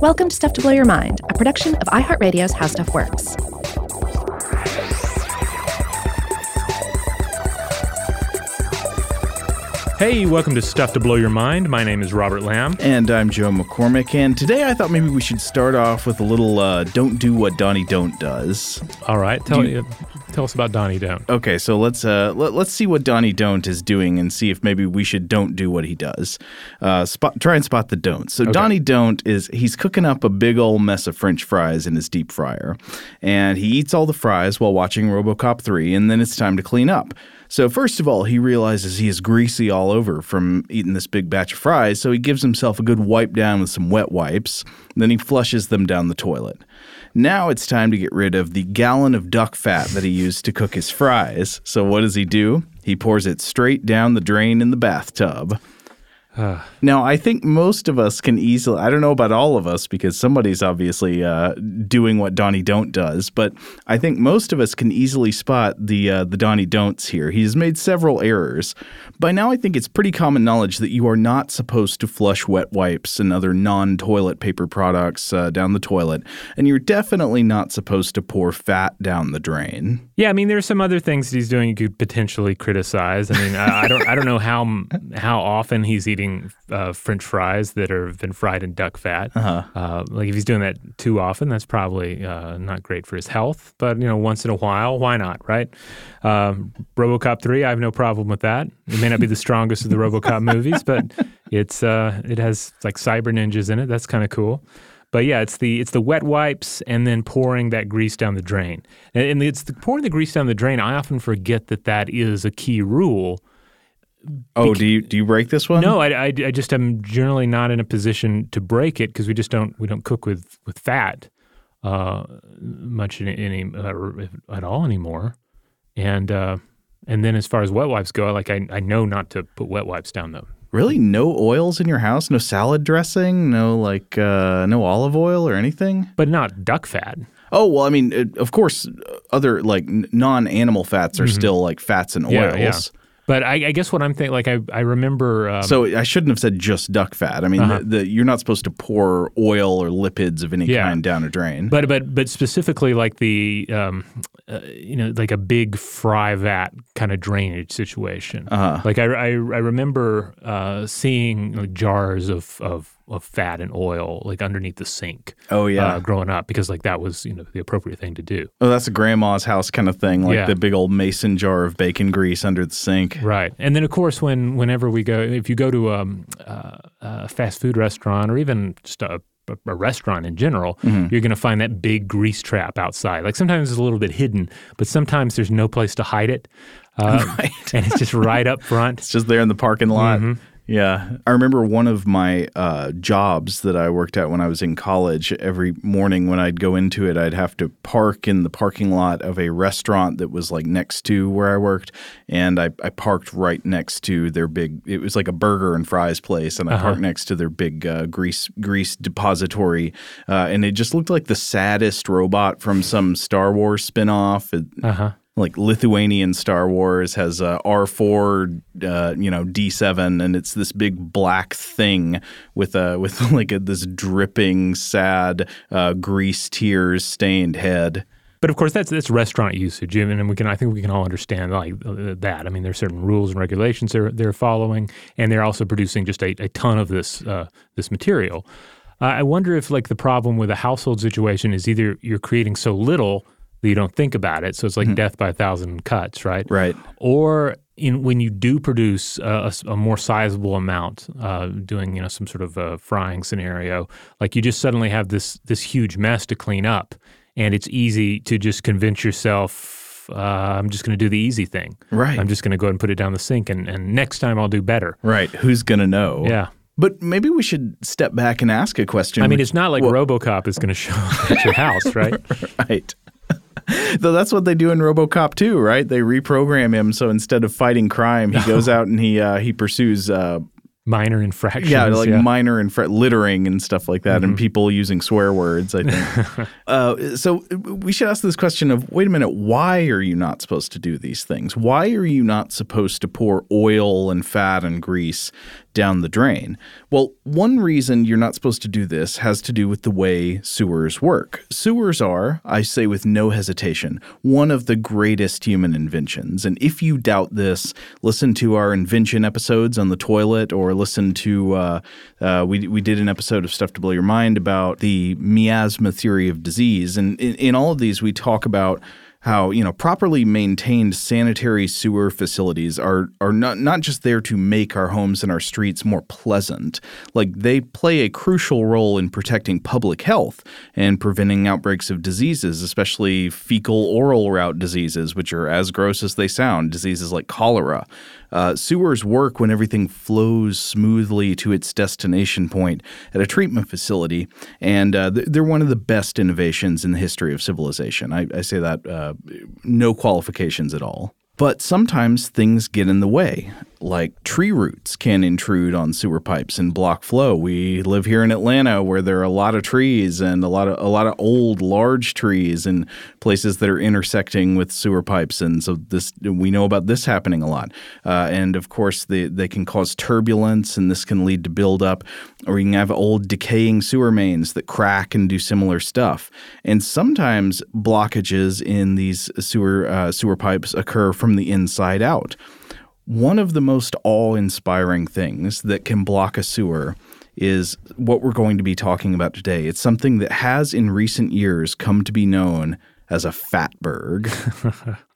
Welcome to Stuff to Blow Your Mind, a production of iHeartRadio's How Stuff Works. Hey, welcome to Stuff to Blow Your Mind. My name is Robert Lamb. And I'm Joe McCormick. And today I thought maybe we should start off with a little uh, "Don't do what Donnie Don't does." All right, tell you- tell us about Donnie Don't. Okay, so let's uh, let, let's see what Donnie Don't is doing and see if maybe we should don't do what he does. Uh, spot, try and spot the don'ts. So Donnie Don't is he's cooking up a big old mess of French fries in his deep fryer, and he eats all the fries while watching RoboCop three, and then it's time to clean up. So first of all, he realizes he is greasy all over from eating this big batch of fries, so he gives himself a good wipe down with some wet wipes. Then he flushes them down the toilet. Now it's time to get rid of the gallon of duck fat that he used to cook his fries. So what does he do? He pours it straight down the drain in the bathtub. Now, I think most of us can easily, I don't know about all of us because somebody's obviously uh, doing what Donnie Don't does, but I think most of us can easily spot the, uh, the Donnie Don'ts here. He's made several errors. By now, I think it's pretty common knowledge that you are not supposed to flush wet wipes and other non toilet paper products uh, down the toilet, and you're definitely not supposed to pour fat down the drain. Yeah, I mean, there's some other things that he's doing you could potentially criticize. I mean, I, I don't, I don't know how how often he's eating uh, French fries that have been fried in duck fat. Uh-huh. like if he's doing that too often, that's probably uh, not great for his health. But you know, once in a while, why not, right? Um, RoboCop three, I have no problem with that. It may not be the strongest of the RoboCop movies, but it's uh, it has like cyber ninjas in it. That's kind of cool. But yeah, it's the it's the wet wipes and then pouring that grease down the drain. And, and it's the pouring the grease down the drain. I often forget that that is a key rule. Oh, do you do you break this one? No, I, I, I just am generally not in a position to break it because we just don't we don't cook with with fat uh, much in any uh, at all anymore. And uh, and then as far as wet wipes go, like I I know not to put wet wipes down the Really? No oils in your house? No salad dressing? No like uh, no olive oil or anything? but not duck fat. Oh well, I mean, it, of course, other like non-animal fats are still like fats and oils. Mm-hmm. Yeah, yeah. But I, I guess what I'm thinking, like I I remember um, So I shouldn't have said just duck fat. I mean, the, the, you're not supposed to pour oil or lipids of any Yeah. kind down a drain. But but but specifically like the um, uh, you know like a big fry vat kind of drainage situation. Uh-huh. Like I, I, I remember uh, seeing like, jars of, of of fat and oil like underneath the sink. Oh, yeah. uh, growing up because like that was you know the appropriate thing to do. oh, that's a grandma's house kind of thing, like Yeah. the big old mason jar of bacon grease under the sink. Right, and then of course when whenever we go, if you go to um, uh, a fast food restaurant or even just a a restaurant in general, Mm-hmm. you're going to find that big grease trap outside. Like sometimes it's a little bit hidden, but sometimes there's no place to hide it, uh, and it's just right up front. It's just there in the parking lot. Mm-hmm. Yeah. I remember one of my uh, jobs that I worked at when I was in college. Every morning when I'd go into it, I'd have to park in the parking lot of a restaurant that was like next to where I worked. And I, I parked right next to their big, it was like a burger and fries place. And I parked next to their big uh, grease, grease depository. Uh, and it just looked like the saddest robot from some Star Wars spinoff. It, Uh huh. Like Lithuanian Star Wars has uh, R4, uh, you know, D7, and it's this big black thing with a with like a, this dripping, sad, uh, grease tears stained head. But of course, that's that's restaurant usage, and we can I think we can all understand like uh, that. I mean, there are certain rules and regulations they're they're following, and they're also producing just a, a ton of this uh, this material. I wonder if like the problem with a household situation is either you're creating so little you don't think about it, so it's like death by a thousand cuts, right? Right. Or in when you do produce a more sizable amount, uh, doing you know some sort of uh frying scenario, like you just suddenly have this this huge mess to clean up, and it's easy to just convince yourself, uh, I'm just going to do the easy thing. Right. I'm just going to go ahead and put it down the sink, and, and next time I'll do better. Right. Who's gonna know? Yeah. But maybe we should step back and ask a question. I mean, which- it's not like RoboCop is going to show up at your house, right? right. Though that's what they do in RoboCop too, right? They reprogram him so instead of fighting crime, he goes out and he uh, he pursues uh, minor infractions. Yeah, like yeah. minor infra- littering and stuff like that, mm-hmm. and people using swear words. I think. uh, so we should ask this question of: Wait a minute, why are you not supposed to do these things? Why are you not supposed to pour oil and fat and grease down the drain? Well, one reason you're not supposed to do this has to do with the way sewers work. Sewers are, I say with no hesitation, one of the greatest human inventions. And if you doubt this, listen to our invention episodes on the toilet or listen to, uh, uh, we, we did an episode of Stuff to Blow Your Mind about the miasma theory of disease. And in, in all of these, we talk about how you know properly maintained sanitary sewer facilities are are not not just there to make our homes and our streets more pleasant. Like they play a crucial role in protecting public health and preventing outbreaks of diseases especially fecal oral route diseases which are as gross as they sound diseases like cholera uh, sewers work when everything flows smoothly to its destination point at a treatment facility, and uh, they're one of the best innovations in the history of civilization. I, I say that uh, no qualifications at all. But sometimes things get in the way like tree roots can intrude on sewer pipes and block flow. We live here in Atlanta where there are a lot of trees and a lot of a lot of old large trees and places that are intersecting with sewer pipes and so this we know about this happening a lot. Uh, and of course they they can cause turbulence and this can lead to buildup or you can have old decaying sewer mains that crack and do similar stuff. And sometimes blockages in these sewer uh, sewer pipes occur from the inside out. One of the most awe inspiring things that can block a sewer is what we're going to be talking about today. It's something that has in recent years come to be known as a fatberg.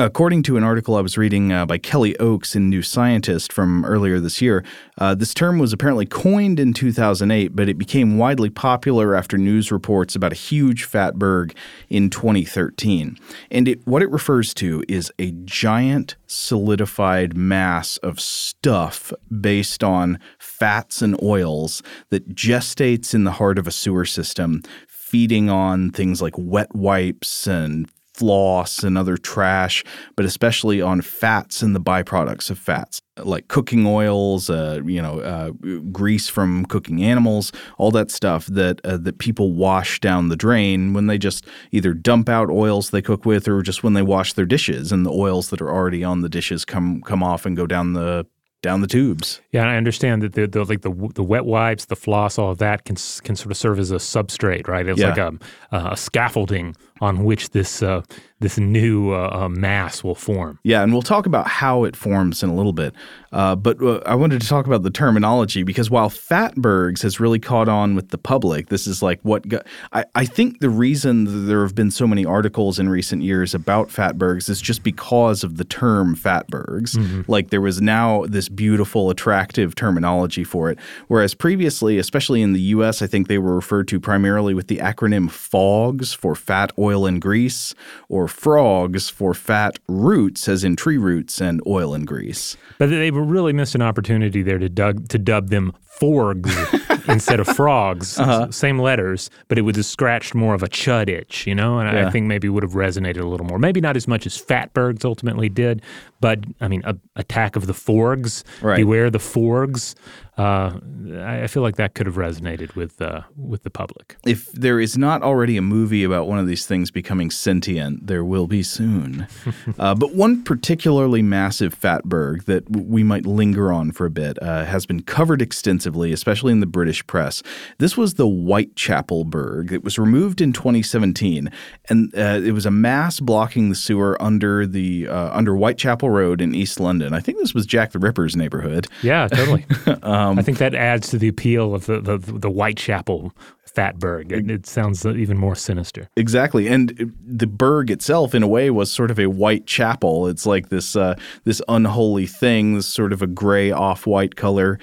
According to an article I was reading uh, by Kelly Oakes in New Scientist from earlier this year, uh, this term was apparently coined in 2008, but it became widely popular after news reports about a huge fatberg in 2013. And it, what it refers to is a giant solidified mass of stuff based on fats and oils that gestates in the heart of a sewer system feeding on things like wet wipes and floss and other trash, but especially on fats and the byproducts of fats, like cooking oils, uh, you know, uh, grease from cooking animals, all that stuff that uh, that people wash down the drain when they just either dump out oils they cook with, or just when they wash their dishes, and the oils that are already on the dishes come come off and go down the down the tubes. Yeah, and I understand that the, the like the the wet wipes, the floss, all of that can can sort of serve as a substrate, right? It's yeah. like a, a scaffolding on which this uh, this new uh, uh, mass will form. Yeah, and we'll talk about how it forms in a little bit. Uh, but uh, I wanted to talk about the terminology because while fatbergs has really caught on with the public, this is like what got, I, I think the reason there have been so many articles in recent years about fatbergs is just because of the term fatbergs. Mm-hmm. Like there was now this beautiful, attractive terminology for it, whereas previously, especially in the U.S., I think they were referred to primarily with the acronym FOGS for fat oil and grease, or frogs for fat roots, as in tree roots and oil and grease. But they really missed an opportunity there to, dug, to dub them forgs instead of frogs. Uh-huh. Same letters, but it would have scratched more of a chud itch, you know? And yeah. I think maybe would have resonated a little more. Maybe not as much as Fatbergs ultimately did, but I mean, a, Attack of the Forgs, right. Beware the Forgs. Uh, I feel like that could have resonated with uh, with the public. If there is not already a movie about one of these things becoming sentient, there will be soon. uh, but one particularly massive fatberg that we might linger on for a bit uh, has been covered extensively, especially in the British press. This was the Whitechapel Berg. It was removed in 2017, and uh, it was a mass blocking the sewer under the uh, under Whitechapel Road in East London. I think this was Jack the Ripper's neighborhood. Yeah, totally. um, um, I think that adds to the appeal of the the, the Whitechapel Fatberg. It, it, sounds even more sinister. Exactly, and the berg itself, in a way, was sort of a white chapel. It's like this uh, this unholy thing, this sort of a gray off white color,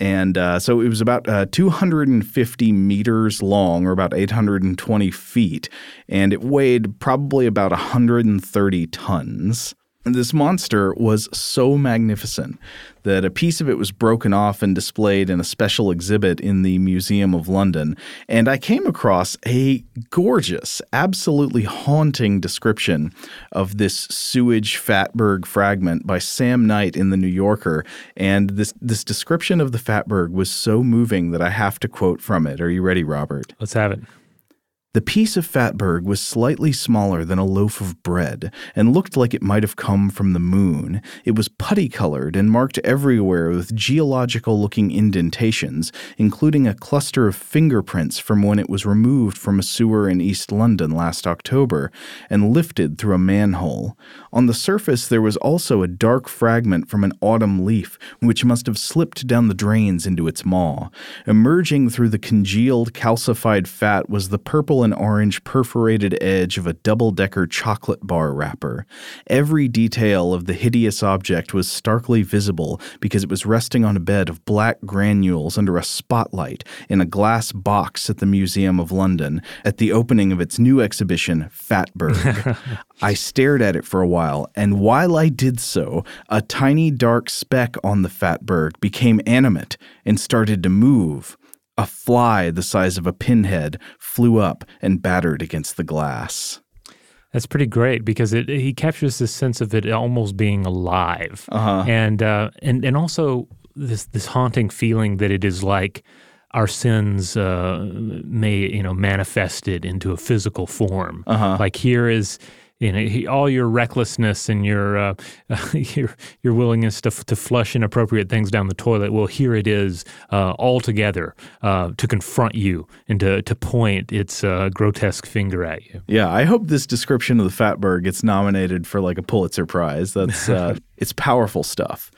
and uh, so it was about uh, 250 meters long, or about 820 feet, and it weighed probably about 130 tons. This monster was so magnificent that a piece of it was broken off and displayed in a special exhibit in the Museum of London. And I came across a gorgeous, absolutely haunting description of this sewage fatberg fragment by Sam Knight in the New Yorker. And this, this description of the fatberg was so moving that I have to quote from it. Are you ready, Robert? Let's have it. The piece of fatberg was slightly smaller than a loaf of bread and looked like it might have come from the moon. It was putty colored and marked everywhere with geological looking indentations, including a cluster of fingerprints from when it was removed from a sewer in East London last October and lifted through a manhole. On the surface, there was also a dark fragment from an autumn leaf, which must have slipped down the drains into its maw. Emerging through the congealed, calcified fat was the purple and orange perforated edge of a double decker chocolate bar wrapper. Every detail of the hideous object was starkly visible because it was resting on a bed of black granules under a spotlight in a glass box at the Museum of London at the opening of its new exhibition, Fatberg. I stared at it for a while, and while I did so, a tiny dark speck on the Fatberg became animate and started to move. A fly the size of a pinhead flew up and battered against the glass. That's pretty great because it he captures this sense of it almost being alive, Uh-huh. and uh, and and also this this haunting feeling that it is like our sins uh, may you know manifested into a physical form. Uh-huh. Like here is you know he, all your recklessness and your uh, your your willingness to to flush inappropriate things down the toilet. Well, here it is uh, all together uh, to confront you and to to point its uh, grotesque finger at you. Yeah, I hope this description of the Fatberg gets nominated for like a Pulitzer Prize. That's uh, it's powerful stuff.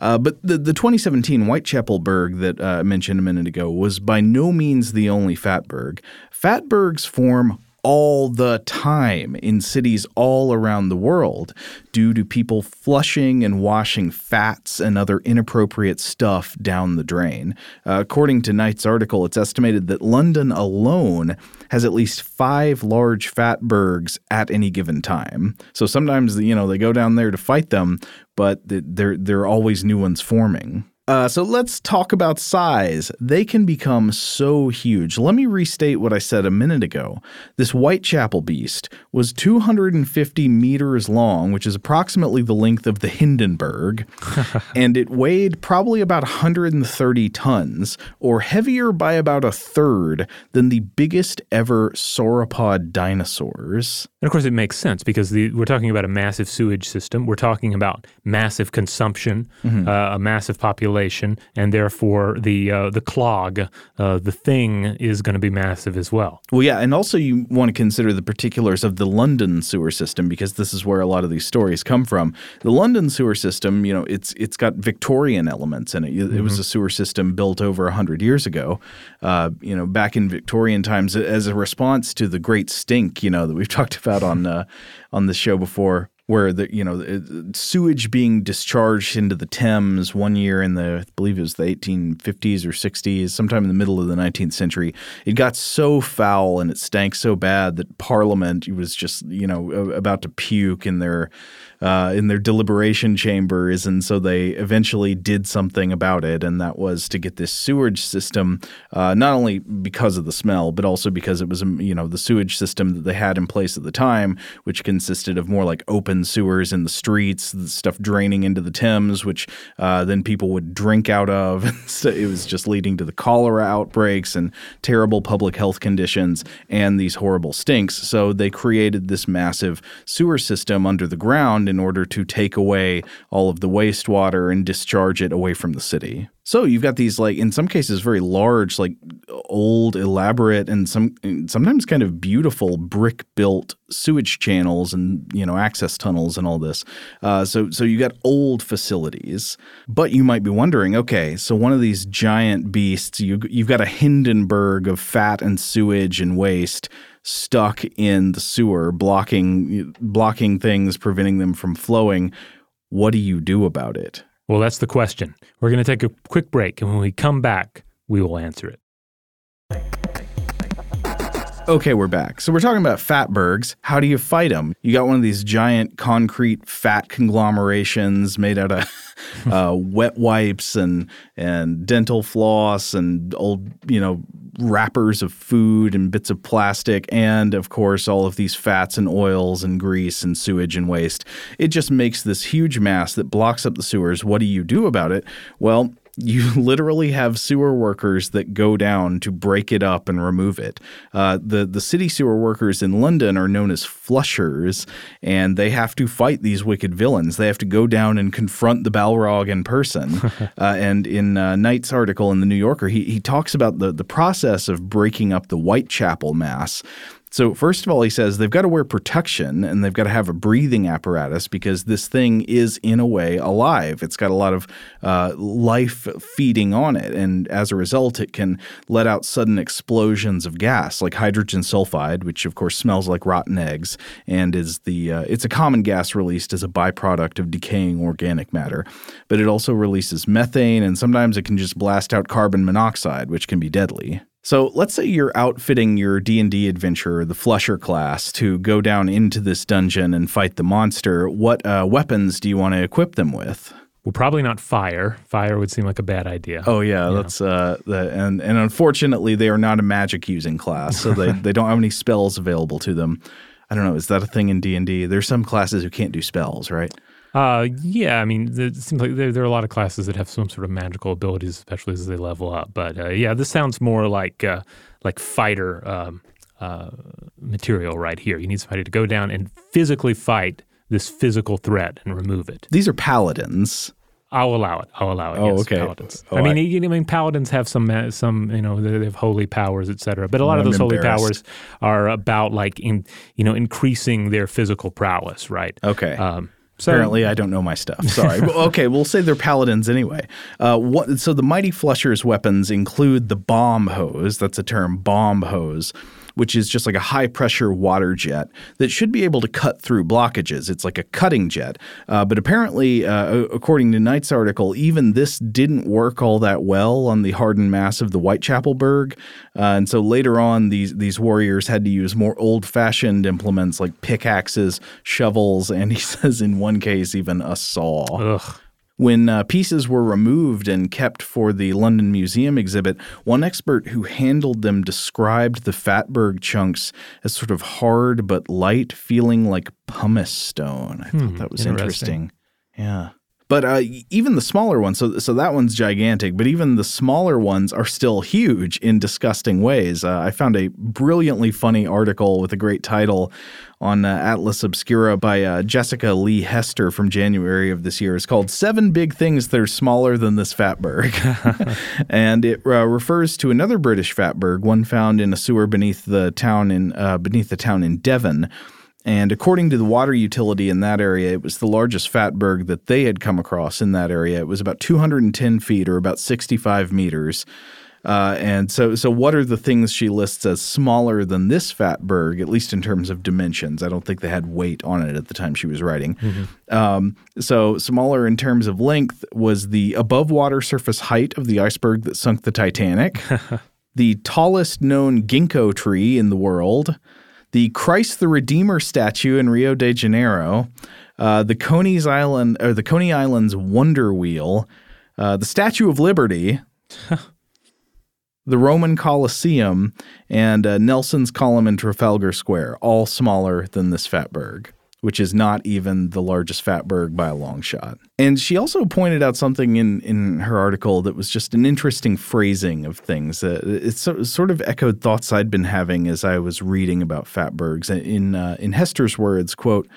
Uh, but the, the 2017 Whitechapel Berg that uh, I mentioned a minute ago was by no means the only Fatberg. Fatbergs form all the time in cities all around the world due to people flushing and washing fats and other inappropriate stuff down the drain. Uh, according to Knight's article, it's estimated that London alone has at least five large fatbergs at any given time. So sometimes, you know, they go down there to fight them, but th- there there are always new ones forming. Uh, so let's talk about size. They can become so huge. Let me restate what I said a minute ago. This Whitechapel beast was 250 meters long, which is approximately the length of the Hindenburg, and it weighed probably about 130 tons, or heavier by about a third than the biggest ever sauropod dinosaurs. And of course, it makes sense because the, we're talking about a massive sewage system. We're talking about massive consumption, uh, a massive population, and therefore the uh, the clog, uh, the thing, is going to be massive as well. Well, yeah, and also you want to consider the particulars of the London sewer system because this is where a lot of these stories come from. The London sewer system, you know, it's it's got Victorian elements in it. It Mm-hmm. was a sewer system built over hundred years ago, uh, you know, back in Victorian times as a response to the Great Stink, you know, that we've talked about on uh, on the show before where the you know sewage being discharged into the Thames one year in the I believe it was the 1850s or 60s, sometime in the middle of the 19th century. It got so foul and it stank so bad that Parliament was just you know about to puke in their uh, in their deliberation chambers, and so they eventually did something about it, and that was to get this sewage system uh, not only because of the smell, but also because it was um, you know the sewage system that they had in place at the time, which consisted of more like open sewers in the streets, the stuff draining into the Thames, which uh, then people would drink out of. so it was just leading to the cholera outbreaks and terrible public health conditions and these horrible stinks. So they created this massive sewer system under the ground in order to take away all of the wastewater and discharge it away from the city. So you've got these like in some cases very large, like old, elaborate, and some sometimes kind of beautiful brick built sewage channels and you know access tunnels and all this. Uh, so so you got old facilities, but you might be wondering, okay, so one of these giant beasts, you you've got a Hindenburg of fat and sewage and waste stuck in the sewer, blocking blocking things, preventing them from flowing. What do you do about it? Well, that's the question. We're going to take a quick break, and when we come back, we will answer it. Okay, we're back. So we're talking about fatbergs. How do you fight them? You got one of these giant concrete fat conglomerations made out of uh, wet wipes and and dental floss and old you know wrappers of food and bits of plastic and of course all of these fats and oils and grease and sewage and waste. It just makes this huge mass that blocks up the sewers. What do you do about it? Well, you literally have sewer workers that go down to break it up and remove it. Uh, the the city sewer workers in London are known as flushers, and they have to fight these wicked villains. They have to go down and confront the Balrog in person. uh, and in uh, Knight's article in the New Yorker, he he talks about the the process of breaking up the Whitechapel mass. So, first of all, he says they've got to wear protection and they've got to have a breathing apparatus because this thing is, in a way, alive. It's got a lot of uh, life feeding on it. And as a result, it can let out sudden explosions of gas like hydrogen sulfide, which, of course, smells like rotten eggs and is the, uh, it's a common gas released as a byproduct of decaying organic matter. But it also releases methane and sometimes it can just blast out carbon monoxide, which can be deadly. So let's say you're outfitting your D&D adventure, the Flusher class, to go down into this dungeon and fight the monster. What uh, weapons do you want to equip them with? Well, probably not fire. Fire would seem like a bad idea. Oh yeah, yeah. that's uh, the, and and unfortunately they are not a magic using class, so they they don't have any spells available to them. I don't know. Is that a thing in D and D? There's some classes who can't do spells, right? Uh, yeah, I mean, it seems like there, there, are a lot of classes that have some sort of magical abilities, especially as they level up. But uh, yeah, this sounds more like uh, like fighter um, uh, material right here. You need somebody to go down and physically fight this physical threat and remove it. These are paladins. I'll allow it. I'll allow it. Oh, yes, okay. Paladins. Oh, I mean, I, you, I mean, paladins have some, some, you know, they have holy powers, etc. But a lot I'm of those holy powers are about like, in, you know, increasing their physical prowess, right? Okay. Um, Apparently, I don't know my stuff. Sorry. Okay, we'll say they're paladins anyway. Uh, what, so the mighty flusher's weapons include the bomb hose. That's a term, bomb hose, which is just like a high pressure water jet that should be able to cut through blockages. It's like a cutting jet. Uh, but apparently, uh, according to Knight's article, even this didn't work all that well on the hardened mass of the Whitechapel Berg. Uh, and so later on, these these warriors had to use more old fashioned implements like pickaxes, shovels, and he says in one case even a saw. ugh. When uh, pieces were removed and kept for the London Museum exhibit, one expert who handled them described the Fatberg chunks as sort of hard but light, feeling like pumice stone. I thought that was interesting. interesting. Yeah. But uh, even the smaller ones, so so that one's gigantic. But even the smaller ones are still huge in disgusting ways. Uh, I found a brilliantly funny article with a great title on uh, Atlas Obscura by uh, Jessica Leigh Hester from January of this year. It's called Seven Big Things That Are Smaller Than This Fatberg. and it uh, refers to another British fatberg, one found in a sewer beneath the town in uh, beneath the town in Devon. And according to the water utility in that area, it was the largest fatberg that they had come across in that area. It was about 210 feet or about 65 meters. Uh, and so, so what are the things she lists as smaller than this fatberg, at least in terms of dimensions? I don't think they had weight on it at the time she was writing. Um, so, smaller in terms of length was the above water surface height of the iceberg that sunk the Titanic, the tallest known ginkgo tree in the world, the Christ the Redeemer statue in Rio de Janeiro, uh, the Coney's Island or the Coney Islands Wonder Wheel, uh, the Statue of Liberty, the Roman Colosseum, and uh, Nelson's Column in Trafalgar Square, all smaller than this fatberg, which is not even the largest fatberg by a long shot. And she also pointed out something in, in her article that was just an interesting phrasing of things. Uh, it so, sort of echoed thoughts I'd been having as I was reading about fatbergs. In, uh, in Hester's words, quote,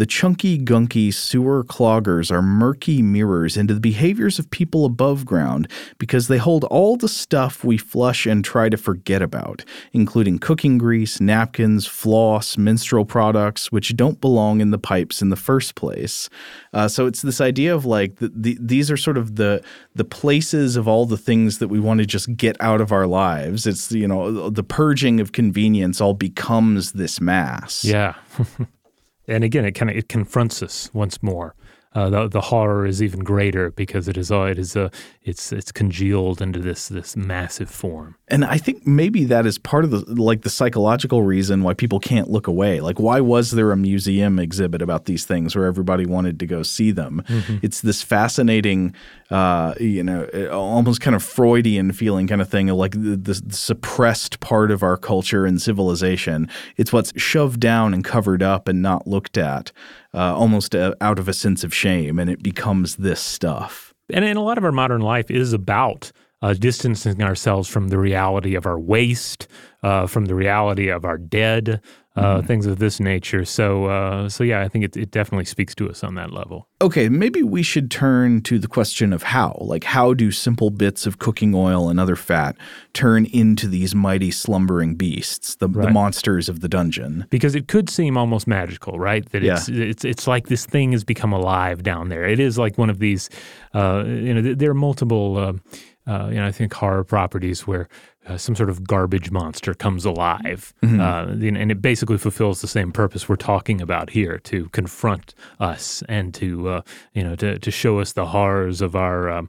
the chunky, gunky sewer cloggers are murky mirrors into the behaviors of people above ground because they hold all the stuff we flush and try to forget about, including cooking grease, napkins, floss, menstrual products, which don't belong in the pipes in the first place. Uh, so it's this idea of like the, the, these are sort of the the places of all the things that we want to just get out of our lives. It's you know the purging of convenience all becomes this mass. Yeah. and again, it kind of it confronts us once more. Uh, the, the horror is even greater because it is uh, it is a it's it's congealed into this this massive form. And I think maybe that is part of the like the psychological reason why people can't look away. Like why was there a museum exhibit about these things where everybody wanted to go see them? Mm-hmm. It's this fascinating uh, you know, almost kind of Freudian feeling kind of thing of like the, the, suppressed part of our culture and civilization. It's what's shoved down and covered up and not looked at, uh, almost uh, out of a sense of shame, and it becomes this stuff. And in a lot of our modern life is about uh, distancing ourselves from the reality of our waste, uh, from the reality of our dead, uh, mm. things of this nature. So, uh, so yeah, I think it, it definitely speaks to us on that level. Okay, maybe we should turn to the question of how. Like, how do simple bits of cooking oil and other fat turn into these mighty slumbering beasts, the, right. the monsters of the dungeon? Because it could seem almost magical, right? That yeah. it's it's it's like this thing has become alive down there. It is like one of these. Uh, you know, there are multiple. Uh, uh, you know, I think horror properties where uh, some sort of garbage monster comes alive, mm-hmm. uh, and it basically fulfills the same purpose we're talking about here: to confront us and to uh, you know to to show us the horrors of our um,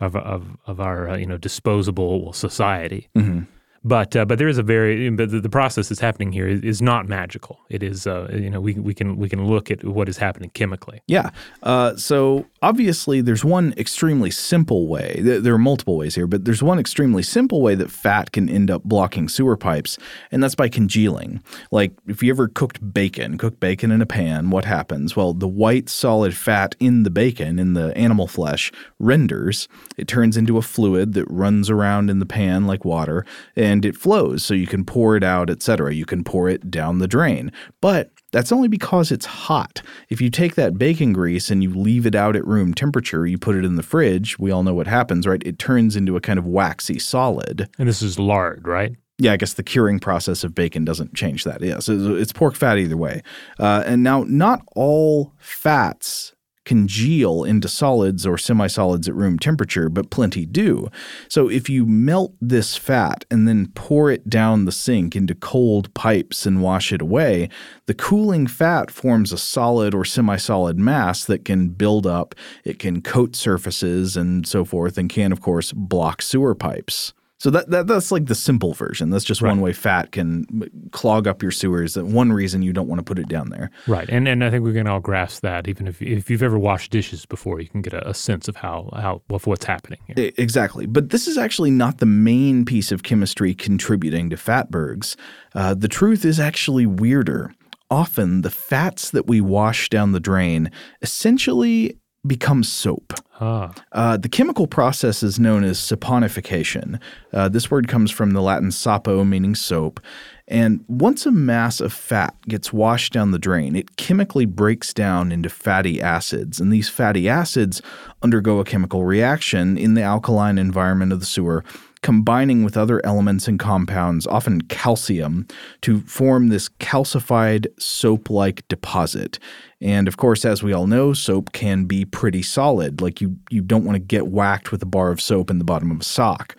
of of of our uh, you know disposable society. Mm-hmm. But uh, but there is a very but the, the process that's happening here is, is not magical. It is uh, you know we we can we can look at what is happening chemically. Yeah. Uh, so obviously there's one extremely simple way. There are multiple ways here, but there's one extremely simple way that fat can end up blocking sewer pipes, and that's by congealing. Like if you ever cooked bacon, cook bacon in a pan, what happens? Well, the white solid fat in the bacon in the animal flesh renders. It turns into a fluid that runs around in the pan like water. And and it flows so you can pour it out, etc. You can pour it down the drain. But that's only because it's hot. If you take that bacon grease and you leave it out at room temperature, you put it in the fridge, we all know what happens, right? It turns into a kind of waxy solid. And this is lard, right? Yeah, I guess the curing process of bacon doesn't change that. Yeah, so it's pork fat either way. Uh, and now, not all fats congeal into solids or semi-solids at room temperature, but plenty do. So if you melt this fat and then pour it down the sink into cold pipes and wash it away, the cooling fat forms a solid or semi-solid mass that can build up, it can coat surfaces and so forth and can of course block sewer pipes. So that, that that's like the simple version. That's just right. one way fat can clog up your sewers. That one reason you don't want to put it down there. Right, and and I think we can all grasp that. Even if if you've ever washed dishes before, you can get a, a sense of how how of what's happening here. Exactly, but this is actually not the main piece of chemistry contributing to fatbergs. Uh, the truth is actually weirder often the fats that we wash down the drain essentially become soap. Ah. Uh, the chemical process is known as saponification. Uh, this word comes from the Latin sapo, meaning soap. And once a mass of fat gets washed down the drain, it chemically breaks down into fatty acids. And these fatty acids undergo a chemical reaction in the alkaline environment of the sewer combining with other elements and compounds, often calcium, to form this calcified soap like deposit. And of course, as we all know, soap can be pretty solid. Like you, you don't want to get whacked with a bar of soap in the bottom of a sock.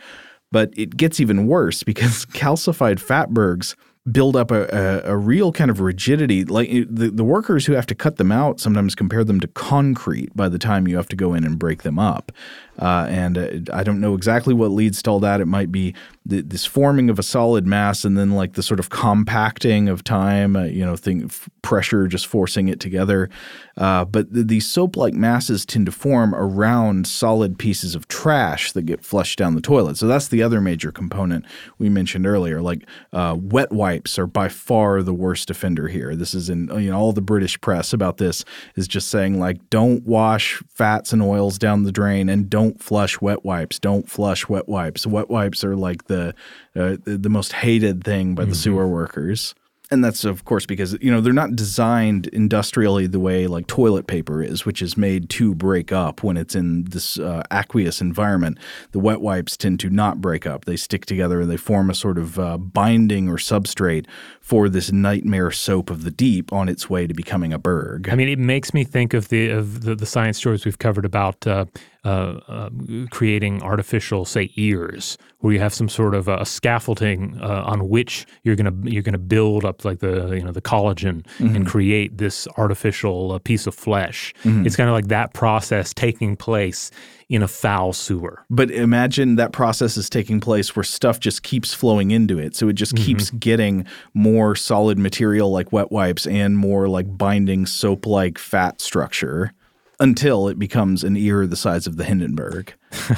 But it gets even worse because calcified fatbergs build up a, a, a, real kind of rigidity. Like the, the workers who have to cut them out sometimes compare them to concrete by the time you have to go in and break them up. Uh, and uh, I don't know exactly what leads to all that. It might be this forming of a solid mass and then like the sort of compacting of time, uh, you know, thing, f- pressure just forcing it together. Uh, but th- these soap like masses tend to form around solid pieces of trash that get flushed down the toilet. So that's the other major component we mentioned earlier. Like uh, wet wipes are by far the worst offender here. This is in you know all the British press about this is just saying like don't wash fats and oils down the drain and don't flush wet wipes. Don't flush wet wipes. Wet wipes are like the uh, the most hated thing by the mm-hmm. sewer workers and that's of course because you know they're not designed industrially the way like toilet paper is which is made to break up when it's in this uh, aqueous environment. The wet wipes tend to not break up. They stick together and they form a sort of uh, binding or substrate for this nightmare soap of the deep on its way to becoming a berg i mean it makes me think of the of the, the science stories we've covered about uh, uh, uh, creating artificial, say, ears, where you have some sort of a scaffolding uh, on which you're gonna you're gonna build up like the you know the collagen mm-hmm. and create this artificial uh, piece of flesh. Mm-hmm. It's kind of like that process taking place in a foul sewer. But imagine that process is taking place where stuff just keeps flowing into it. So it just mm-hmm. keeps getting more solid material like wet wipes and more like binding soap like fat structure until it becomes an ear the size of the Hindenburg.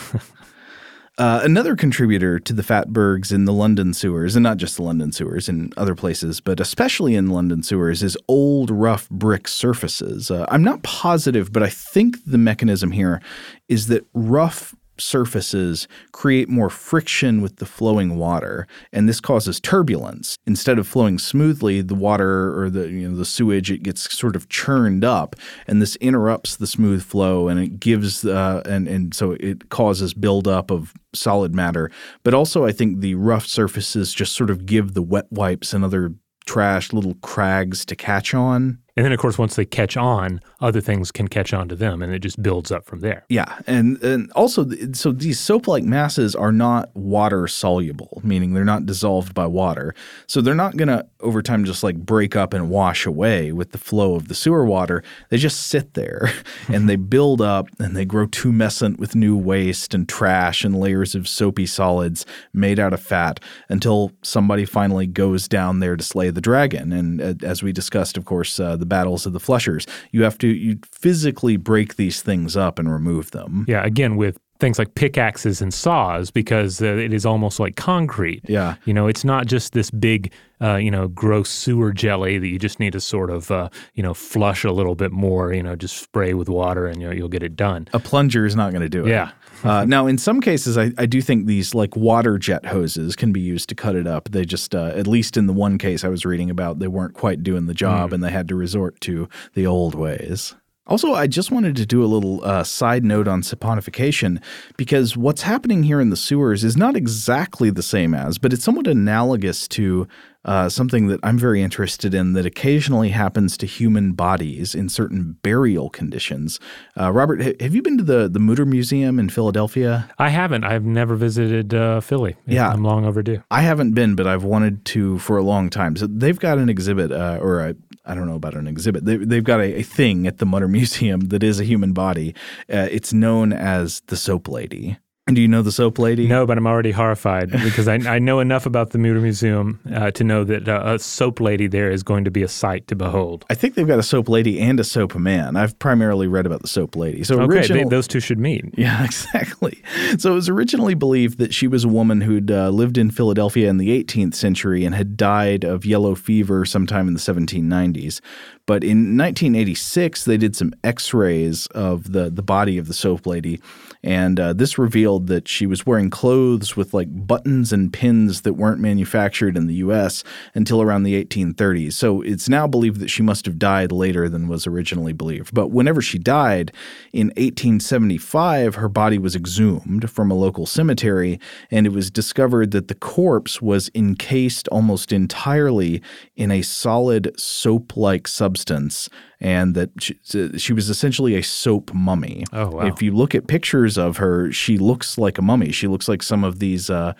Uh, another contributor to the fatbergs in the London sewers, and not just the London sewers, in other places, but especially in London sewers, is old rough brick surfaces. Uh, I'm not positive, but I think the mechanism here is that rough surfaces create more friction with the flowing water and this causes turbulence. Instead of flowing smoothly the water or the you know the sewage it gets sort of churned up and this interrupts the smooth flow and it gives uh, and and so it causes buildup of solid matter. But also i think the rough surfaces just sort of give the wet wipes and other trash little crags to catch on and then, of course, once they catch on, other things can catch on to them, and it just builds up from there. Yeah, and and also, so these soap-like masses are not water soluble, meaning they're not dissolved by water. So they're not going to over time just like break up and wash away with the flow of the sewer water. They just sit there, and they build up, and they grow tumescent with new waste and trash and layers of soapy solids made out of fat until somebody finally goes down there to slay the dragon. And uh, as we discussed, of course. Uh, the battles of the flushers. You have to you physically break these things up and remove them. Yeah, again with things like pickaxes and saws because uh, it is almost like concrete. Yeah. You know, it's not just this big, uh, you know, gross sewer jelly that you just need to sort of, uh, you know, flush a little bit more, you know, just spray with water and you know, you'll get it done. A plunger is not going to do it. Yeah. uh, now, in some cases, I, I, do think these like water jet hoses can be used to cut it up. They just, uh, at least in the one case I was reading about, they weren't quite doing the job mm. and they had to resort to the old ways. Also, I just wanted to do a little uh, side note on saponification because what's happening here in the sewers is not exactly the same as, but it's somewhat analogous to uh, something that I'm very interested in that occasionally happens to human bodies in certain burial conditions. Uh, Robert, have you been to the the Mutter Museum in Philadelphia? I haven't. I've never visited uh, Philly. Yeah, I'm long overdue. I haven't been, but I've wanted to for a long time. So they've got an exhibit, uh, or a, I don't know about an exhibit. They, have got a, a, thing at the Mutter Museum that is a human body. Uh, it's known as the Soap Lady. Do you know the soap lady? No, but I'm already horrified because I, I know enough about the Mutter Museum uh, to know that uh, a soap lady there is going to be a sight to behold. I think they've got a soap lady and a soap man. I've primarily read about the soap lady. So okay, original, they, those two should meet. Yeah, exactly. So it was originally believed that she was a woman who'd uh, lived in Philadelphia in the 18th century and had died of yellow fever sometime in the 1790s. But in 1986, they did some X-rays of the the body of the soap lady and uh, this revealed that she was wearing clothes with like buttons and pins that weren't manufactured in the US until around the 1830s. So it's now believed that she must have died later than was originally believed. But whenever she died in 1875, her body was exhumed from a local cemetery, and it was discovered that the corpse was encased almost entirely in a solid soap like substance and that she, she, was essentially a soap mummy. Oh, wow. If you look at pictures of her, she looks like a mummy. She looks like some of these, uh,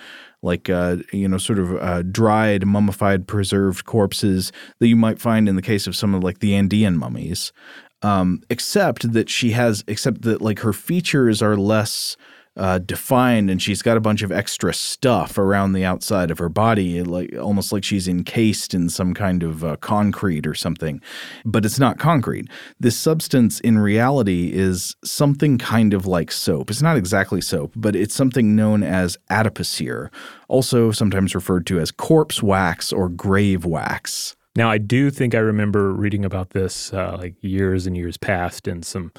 like, uh, you know, sort of uh, dried, mummified, preserved corpses that you might find in the case of some of like the Andean mummies. Um, except that she has, except that like her features are less uh, defined and she's got a bunch of extra stuff around the outside of her body like almost like she's encased in some kind of uh, concrete or something. But it's not concrete. This substance in reality is something kind of like soap. It's not exactly soap but it's something known as adipocere also sometimes referred to as corpse wax or grave wax. Now i do think i remember reading about this uh, like years and years past in some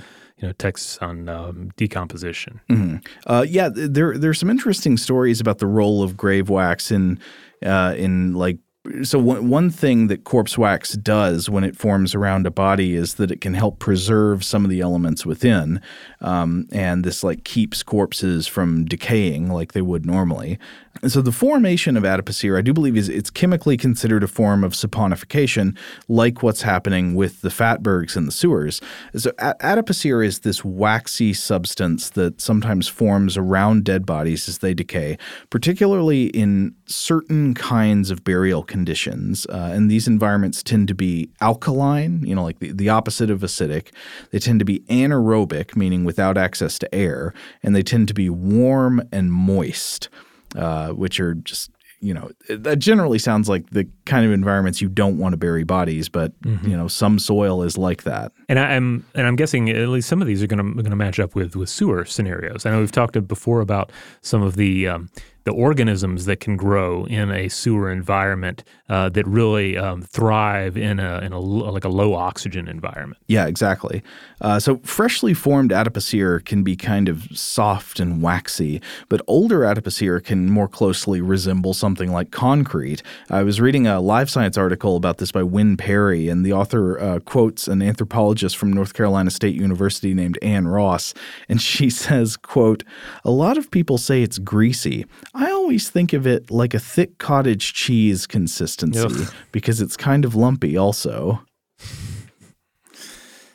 you know texts on um, decomposition. Mm-hmm. Uh, yeah, there there's some interesting stories about the role of grave wax in uh, in like so one, one thing that corpse wax does when it forms around a body is that it can help preserve some of the elements within um, and this like keeps corpses from decaying like they would normally And so the formation of adipocere, I do believe, is it's chemically considered a form of saponification, like what's happening with the fatbergs in the sewers. So adipocere is this waxy substance that sometimes forms around dead bodies as they decay, particularly in certain kinds of burial conditions. Uh, and these environments tend to be alkaline, you know, like the, the opposite of acidic. They tend to be anaerobic, meaning without access to air, and they tend to be warm and moist uh, which are just you know that generally sounds like the kind of environments you don't want to bury bodies, but mm-hmm. you know some soil is like that. And I'm and I'm guessing at least some of these are going to going to match up with with sewer scenarios. I know we've talked before about some of the um, the organisms that can grow in a sewer environment uh, that really um, thrive in a in a like a low oxygen environment. Yeah, exactly. Uh, so freshly formed adipocere can be kind of soft and waxy, but older adipocere can more closely resemble something like concrete. I was reading a Live Science article about this by Wynne Parry, and the author uh, quotes an anthropologist from North Carolina State University named Ann Ross, and she says, "quote A lot of people say it's greasy." I always think of it like a thick cottage cheese consistency Ugh. because it's kind of lumpy also.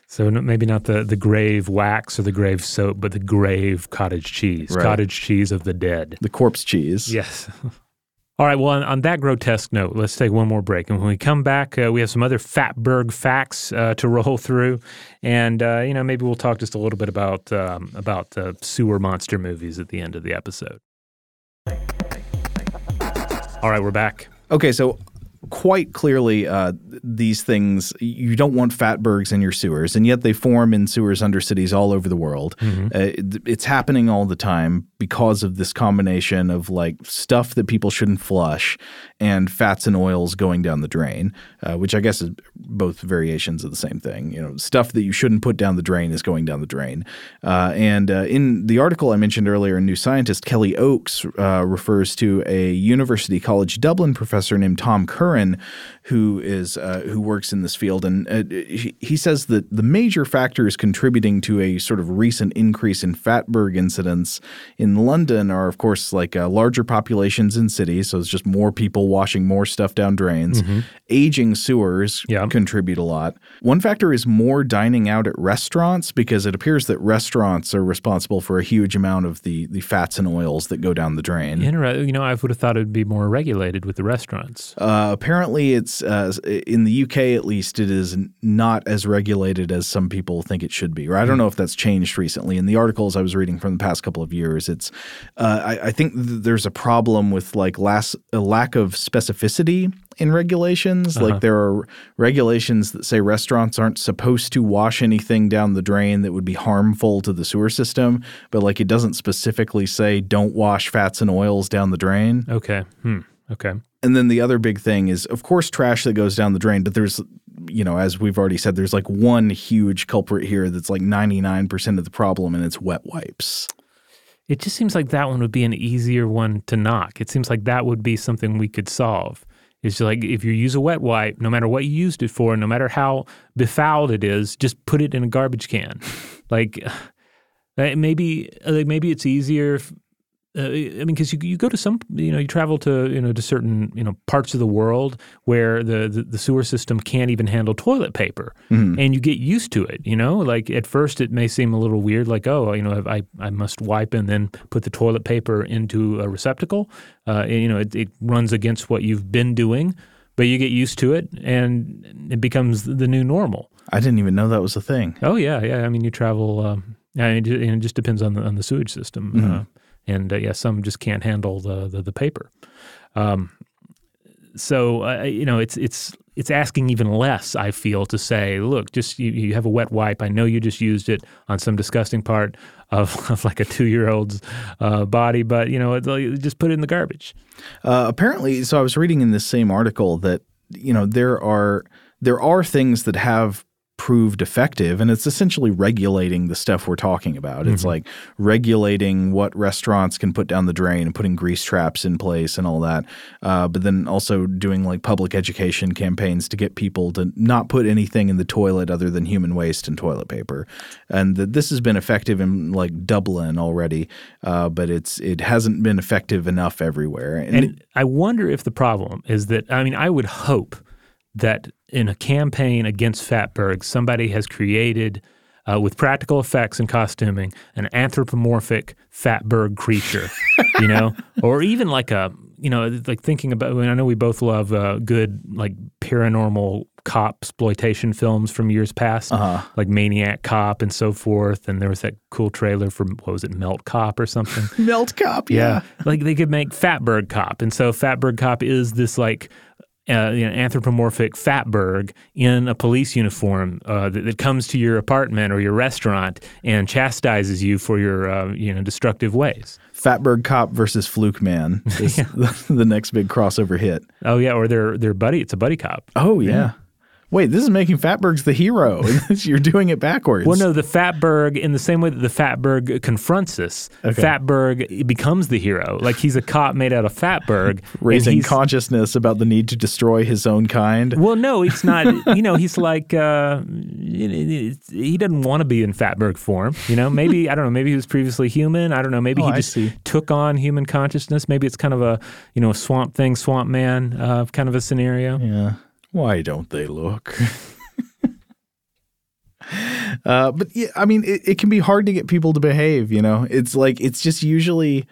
So maybe not the, the grave wax or the grave soap, but the grave cottage cheese, right. cottage cheese of the dead. The corpse cheese. Yes. All right, well, on, on, that grotesque note, let's take one more break. And when we come back, uh, we have some other Fatberg facts uh, to roll through. And, uh, you know, maybe we'll talk just a little bit about, um, about sewer monster movies at the end of the episode. All right, we're back. Okay, so quite clearly uh, these things you don't want fatbergs in your sewers and yet they form in sewers under cities all over the world mm-hmm. uh, it's happening all the time because of this combination of like stuff that people shouldn't flush and fats and oils going down the drain, uh, which I guess is both variations of the same thing. You know, stuff that you shouldn't put down the drain is going down the drain. Uh, and uh, in the article I mentioned earlier, in New Scientist, Kelly Oakes uh, refers to a University College Dublin professor named Tom Curran who is uh, who works in this field, and uh, he, says that the major factors contributing to a sort of recent increase in fatberg incidents in London are, of course, like uh, larger populations in cities, so it's just more people washing more stuff down drains. Mm-hmm. Aging sewers yeah. contribute a lot. One factor is more dining out at restaurants because it appears that restaurants are responsible for a huge amount of the the fats and oils that go down the drain. Interesting. You know, I would have thought it would be more regulated with the restaurants. Uh, apparently, it's uh, in the UK at least it is not as regulated as some people think it should be. Or I don't hmm. know if that's changed recently. In the articles I was reading from the past couple of years, it's uh, I, I, think th- there's a problem with like last, a lack of specificity in regulations. Uh-huh. Like there are regulations that say restaurants aren't supposed to wash anything down the drain that would be harmful to the sewer system, but like it doesn't specifically say don't wash fats and oils down the drain. Okay. Hmm. Okay. And then the other big thing is, of course, trash that goes down the drain. But there's, you know, as we've already said, there's like one huge culprit here that's like 99% of the problem, and it's wet wipes. It just seems like that one would be an easier one to knock. It seems like that would be something we could solve. It's like if you use a wet wipe, no matter what you used it for, no matter how befouled it is, just put it in a garbage can. like maybe, like maybe it's easier uh, I mean, because you, you go to some, you know, you travel to, you know, to certain, you know, parts of the world where the, the, the sewer system can't even handle toilet paper, mm-hmm. and you get used to it. You know, like at first it may seem a little weird, like oh, you know, I I must wipe and then put the toilet paper into a receptacle. Uh, and, you know, it, it runs against what you've been doing, but you get used to it, and it becomes the new normal. I didn't even know that was a thing. Oh yeah, yeah. I mean, you travel. Um, I mean, it, it just depends on the on the sewage system. Mm-hmm. Uh, and uh, yeah, some just can't handle the the, the paper. Um, so uh, you know, it's it's it's asking even less. I feel to say, look, just you, you have a wet wipe. I know you just used it on some disgusting part of, of like a two year old's uh, body, but you know, just put it in the garbage. Uh, apparently, so I was reading in this same article that you know there are there are things that have proved effective and it's essentially regulating the stuff we're talking about. It's like regulating what restaurants can put down the drain and putting grease traps in place and all that uh, but then also doing like public education campaigns to get people to not put anything in the toilet other than human waste and toilet paper. And th- this has been effective in like dublin already uh, but it's it hasn't been effective enough everywhere. And, And I wonder if the problem is that, I mean, I would hope that in a campaign against fatberg, somebody has created, uh, with practical effects and costuming, an anthropomorphic fatberg creature, you know, or even like a, you know, like thinking about. I, mean, I know we both love uh, good like paranormal cop exploitation films from years past, like Maniac Cop and so forth. And there was that cool trailer for what was it, Melt Cop or something. melt cop yeah. like they could make Fatberg Cop, and so Fatberg Cop is this like. Uh, you know, anthropomorphic fatberg in a police uniform uh, that, that comes to your apartment or your restaurant and chastises you for your uh, you know destructive ways. Fatberg Cop versus Fluke Man is the, the next big crossover hit. Oh yeah, or their their buddy. It's a buddy cop. Oh yeah. Wait, this is making Fatberg's the hero. You're doing it backwards. Well, no, the Fatberg, in the same way that the Fatberg confronts us, Okay. Fatberg becomes the hero. Like he's a cop made out of Fatberg. raising consciousness about the need to destroy his own kind. Well, no, it's not. you know, he's like uh, he doesn't want to be in Fatberg form. You know, maybe I don't know. Maybe he was previously human. I don't know. Maybe Oh, he just took on human consciousness. Maybe it's kind of a you know swamp thing, swamp man uh, kind of a scenario. Yeah. Why don't they look? uh, but yeah, I mean, it, it can be hard to get people to behave. You know, it's like it's just usually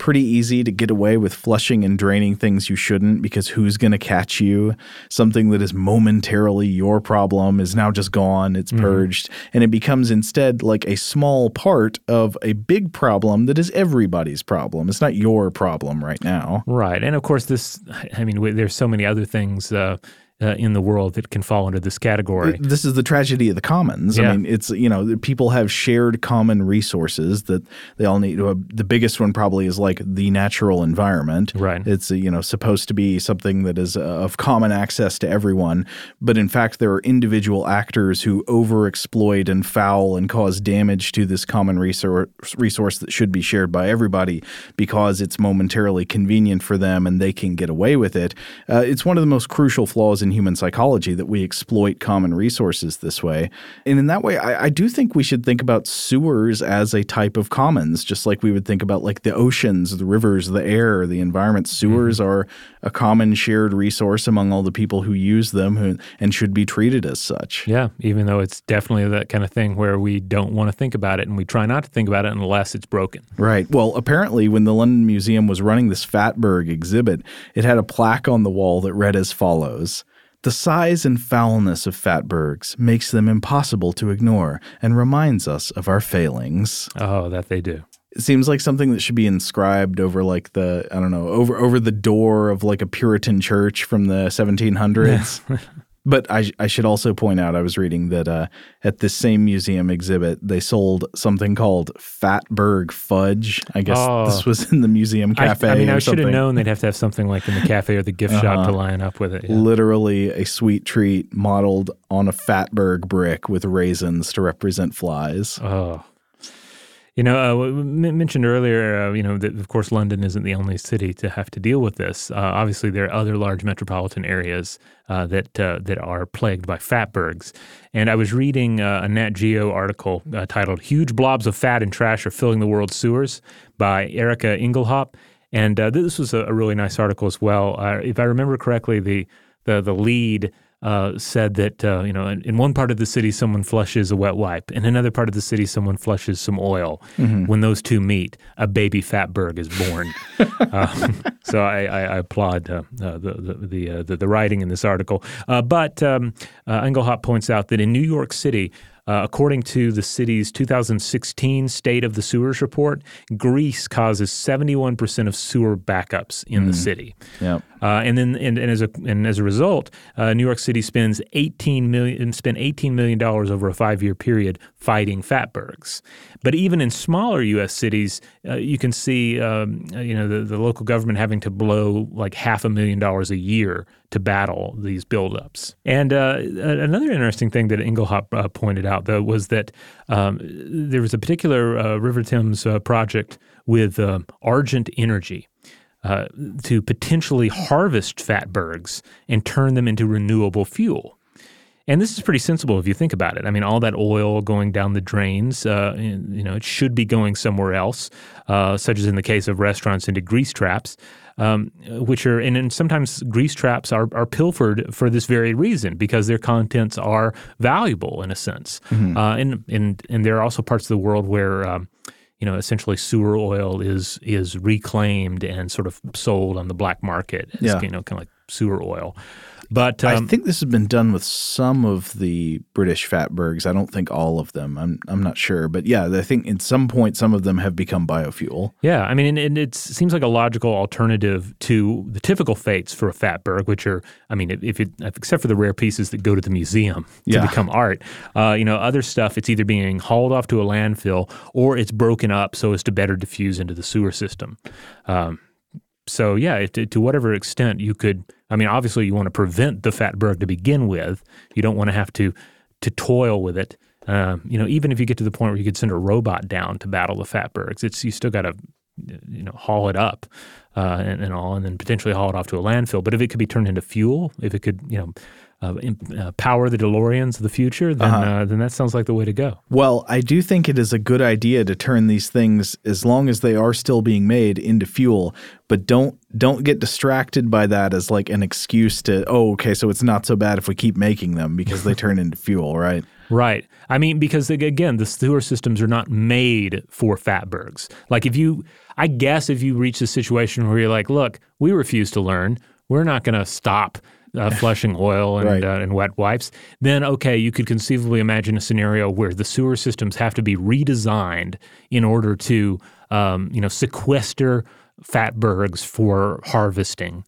pretty easy to get away with flushing and draining things you shouldn't because who's going to catch you? Something that is momentarily your problem is now just gone, it's purged, and it becomes instead like a small part of a big problem that is everybody's problem. It's not your problem right now. Right, and of course, this. I mean, there's so many other things. Uh, uh, in the world that can fall under this category. This is the tragedy of the commons. Yeah. I mean, it's you know people have shared common resources that they all need. Uh, the biggest one probably is like the natural environment. Right. It's uh, you know supposed to be something that is uh, of common access to everyone, but in fact there are individual actors who overexploit and foul and cause damage to this common resource resource that should be shared by everybody because it's momentarily convenient for them and they can get away with it. Uh, it's one of the most crucial flaws in human psychology that we exploit common resources this way. And in that way, I, I do think we should think about sewers as a type of commons, just like we would think about like the oceans, the rivers, the air, the environment. Sewers mm-hmm. are a common shared resource among all the people who use them who, and should be treated as such. Yeah, even though it's definitely that kind of thing where we don't want to think about it and we try not to think about it unless it's broken. Right. Well, apparently, when the London Museum was running this Fatberg exhibit, it had a plaque on the wall that read as follows The size and foulness of Fatbergs makes them impossible to ignore and reminds us of our failings. Oh, that they do. It seems like something that should be inscribed over, like the, I don't know, over, over the door of like a Puritan church from the 1700s. But I, I should also point out, I was reading that uh, at this same museum exhibit, they sold something called Fatberg Fudge. I guess Oh. this was in the museum cafe. I mean, or I should have known they'd have to have something like in the cafe or the gift shop to line up with it. yeah. Literally a sweet treat modeled on a Fatberg brick with raisins to represent flies. Oh. You know, uh, mentioned earlier, uh, you know, that of course London isn't the only city to have to deal with this. Uh, obviously, there are other large metropolitan areas uh, that uh, that are plagued by fatbergs. And I was reading uh, a Nat Geo article uh, titled "Huge Blobs of Fat and Trash Are Filling the World's Sewers" by Erika Engelhaupt. And this was a, really nice article as well. If I remember correctly, the the the lead uh, said that uh, you know in, in one part of the city someone flushes a wet wipe, in another part of the city someone flushes some oil. When those two meet, a baby fatberg is born. um, so I, I, I applaud uh, uh, the the the, uh, the the writing in this article. Uh, but um, uh, Engelhaupt points out that in New York City. Uh, according to the city's 2016 State of the Sewers report, grease causes 71% of sewer backups in the city. Yep. Uh, and then, and, and as a and as a result, uh, New York City spends 18 million spent 18 million dollars over a five year period fighting fatbergs. But even in smaller U.S. cities, uh, you can see um, you know the, the local government having to blow like half a million dollars a year to battle these buildups. And uh, another interesting thing that Engelhaupt uh, pointed out, though, was that um, there was a particular uh, River Thames uh, project with um, Argent Energy. Uh, to potentially harvest fatbergs and turn them into renewable fuel. And this is pretty sensible if you think about it. I mean, all that oil going down the drains, uh, you know, it should be going somewhere else, uh, such as in the case of restaurants into grease traps, um, which are, and, and, sometimes grease traps are, are pilfered for this very reason because their contents are valuable in a sense. Mm-hmm. Uh, and, and, and there are also parts of the world where, um, you know, essentially sewer oil is is reclaimed and sort of sold on the black market as, yeah. you know, kind of like sewer oil. But um, I think this has been done with some of the British fatbergs. I don't think all of them. I'm I'm not sure, but yeah, I think at some point some of them have become biofuel. Yeah, I mean, and, and it seems like a logical alternative to the typical fates for a fatberg, which are, I mean, if it, except for the rare pieces that go to the museum to Yeah. become art, uh, you know, other stuff it's either being hauled off to a landfill or it's broken up so as to better diffuse into the sewer system. Um, so yeah, to, to whatever extent you could, I mean, obviously you want to prevent the fatberg to begin with. You don't want to have to to toil with it. Um, you know, even if you get to the point where you could send a robot down to battle the fatbergs, it's you still got to you know haul it up uh, and, and all, and then potentially haul it off to a landfill. But if it could be turned into fuel, if it could, you know. Uh, uh, power the DeLoreans of the future, then uh then that sounds like the way to go. Well, I do think it is a good idea to turn these things, as long as they are still being made, into fuel. But don't don't get distracted by that as like an excuse to oh okay, so it's not so bad if we keep making them because they turn into fuel, right? Right. I mean, because again, the sewer systems are not made for fatbergs. Like if you, I guess if you reach a situation where you're like, look, we refuse to learn, we're not going to stop uh, flushing oil and, Right. uh, and wet wipes, then okay, you could conceivably imagine a scenario where the sewer systems have to be redesigned in order to, um, you know, sequester fatbergs for harvesting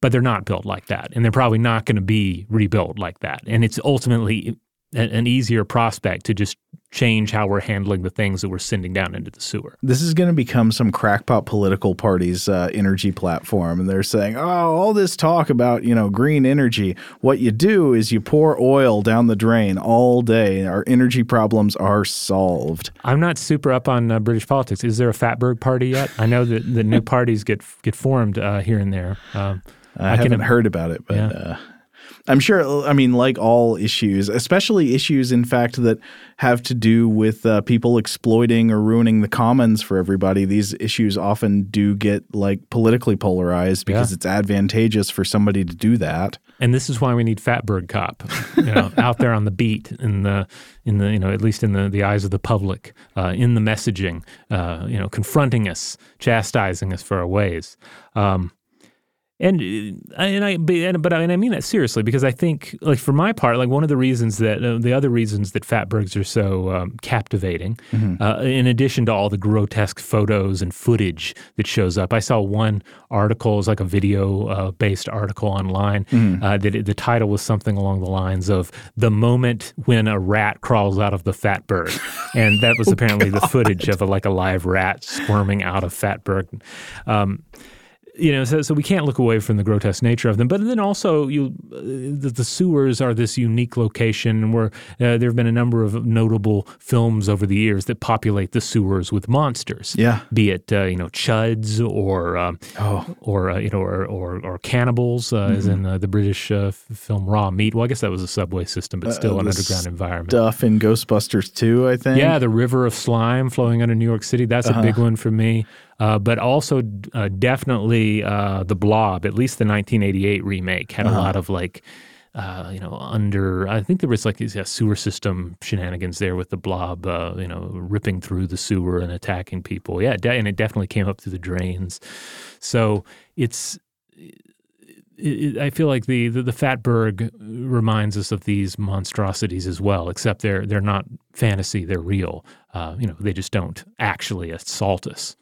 but they're not built like that, and they're probably not going to be rebuilt like that. And it's ultimately an easier prospect to just change how we're handling the things that we're sending down into the sewer. This is going to become some crackpot political party's uh, energy platform, and they're saying, "Oh, all this talk about you know green energy. What you do is you pour oil down the drain all day. Our energy problems are solved." I'm not super up on uh, British politics. Is there a Fatberg party yet? I know that the new parties get get formed uh, here and there. Um, I, can haven't im- heard about it, but Yeah. I'm sure. I mean, like all issues, especially issues, in fact, that have to do with uh, people exploiting or ruining the commons for everybody. These issues often do get like politically polarized because Yeah. it's advantageous for somebody to do that. and this is why we need Fatberg Cop, you know, out there on the beat in the in the you know at least in the the eyes of the public, uh, in the messaging, uh, you know, confronting us, chastising us for our ways. Um, and uh, and I but, I, and I mean that seriously because I think like for my part like one of the reasons that uh, the other reasons that fatbergs are so um, captivating uh, in addition to all the grotesque photos and footage that shows up I saw one article it was like a video uh, based article online uh, that it, the title was something along the lines of the moment when a rat crawls out of the fatberg and that was apparently the footage of a, like a live rat squirming out of fatberg um, you know, so, so we can't look away from the grotesque nature of them. But then also, you uh, the, the sewers are this unique location where uh, there have been a number of notable films over the years that populate the sewers with monsters. Yeah. be it uh, you know chuds or um, Oh. or uh, you know or or, or cannibals, uh, as in uh, the British uh, film Raw Meat. Well, I guess that was a subway system, but still an underground environment. Stuff in Ghostbusters too, I think. Yeah, the river of slime flowing under New York City. That's a big one for me. Uh, but also, uh, definitely uh, the Blob. At least the 1988 remake had a lot of like, uh, you know, under. I think there was like these uh, sewer system shenanigans there with the Blob. Uh, you know, ripping through the sewer and attacking people. Yeah, de- and it definitely came up through the drains. So it's it, I feel like the, the the Fatberg reminds us of these monstrosities as well, except they're they're not fantasy; they're real. Uh, you know, they just don't actually assault us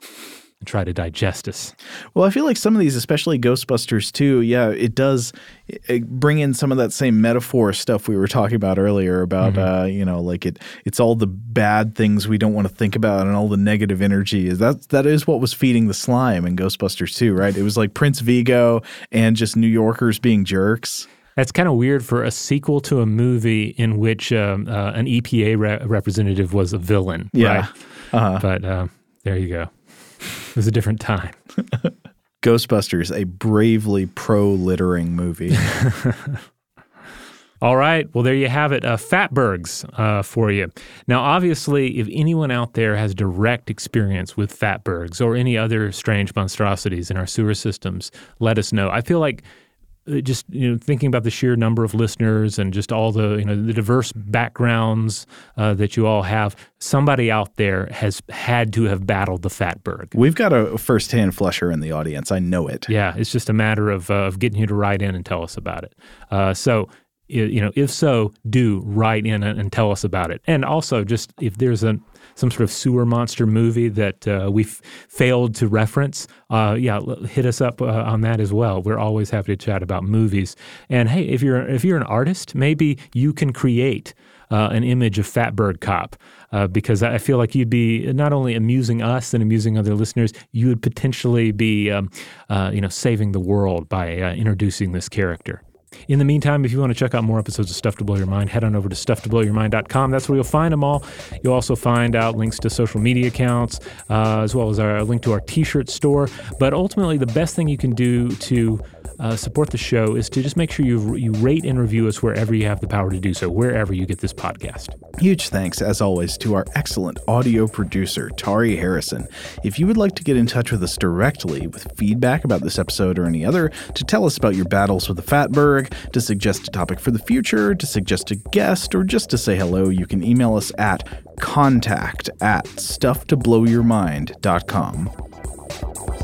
and try to digest us. Well, I feel like some of these, especially Ghostbusters too, yeah, it does it bring in some of that same metaphor stuff we were talking about earlier about mm-hmm. uh, you know, like it it's all the bad things we don't want to think about and all the negative energy. Is that that is what was feeding the slime in Ghostbusters too, right? It was like Prince Vigo and just New Yorkers being jerks. That's kind of weird for a sequel to a movie in which um, uh, an EPA re- representative was a villain. Yeah. Right? Uh-huh. But uh, there you go. It was a different time. Ghostbusters, a bravely pro littering movie. All right. Well, there you have it. Uh, Fatbergs uh, for you. Now, obviously, if anyone out there has direct experience with Fatbergs or any other strange monstrosities in our sewer systems, let us know. I feel like just you know thinking about the sheer number of listeners and just all the you know the diverse backgrounds uh, that you all have somebody out there has had to have battled the fatberg we've got a first-hand flusher in the audience. I know it. Yeah it's just a matter of, uh, of getting you to write in and tell us about it. Uh, so you know if so do write in and tell us about it. And also just if there's a some sort of sewer monster movie that uh, we failed to reference, uh, yeah, hit us up uh, on that as well. We're always happy to chat about movies. And hey, if you're if you're an artist, maybe you can create. Uh, an image of Fatberg Cop uh, because I feel like you'd be not only amusing us and amusing other listeners, you would potentially be, um, uh, you know, saving the world by uh, introducing this character. In the meantime, if you want to check out more episodes of Stuff to Blow Your Mind, head on over to stufftoblowyourmind.com. That's where you'll find them all. You'll also find out links to social media accounts, uh, as well as our link to our t shirt store. But ultimately, the best thing you can do to uh, support the show is to just make sure you, you rate and review us wherever you have the power to do so, wherever you get this podcast. Huge thanks, as always, to our excellent audio producer, Tari Harrison. If you would like to get in touch with us directly with feedback about this episode or any other, to tell us about your battles with the Fatberg, to suggest a topic for the future, to suggest a guest, or just to say hello, you can email us at contact at stufftoblowyourmind.com.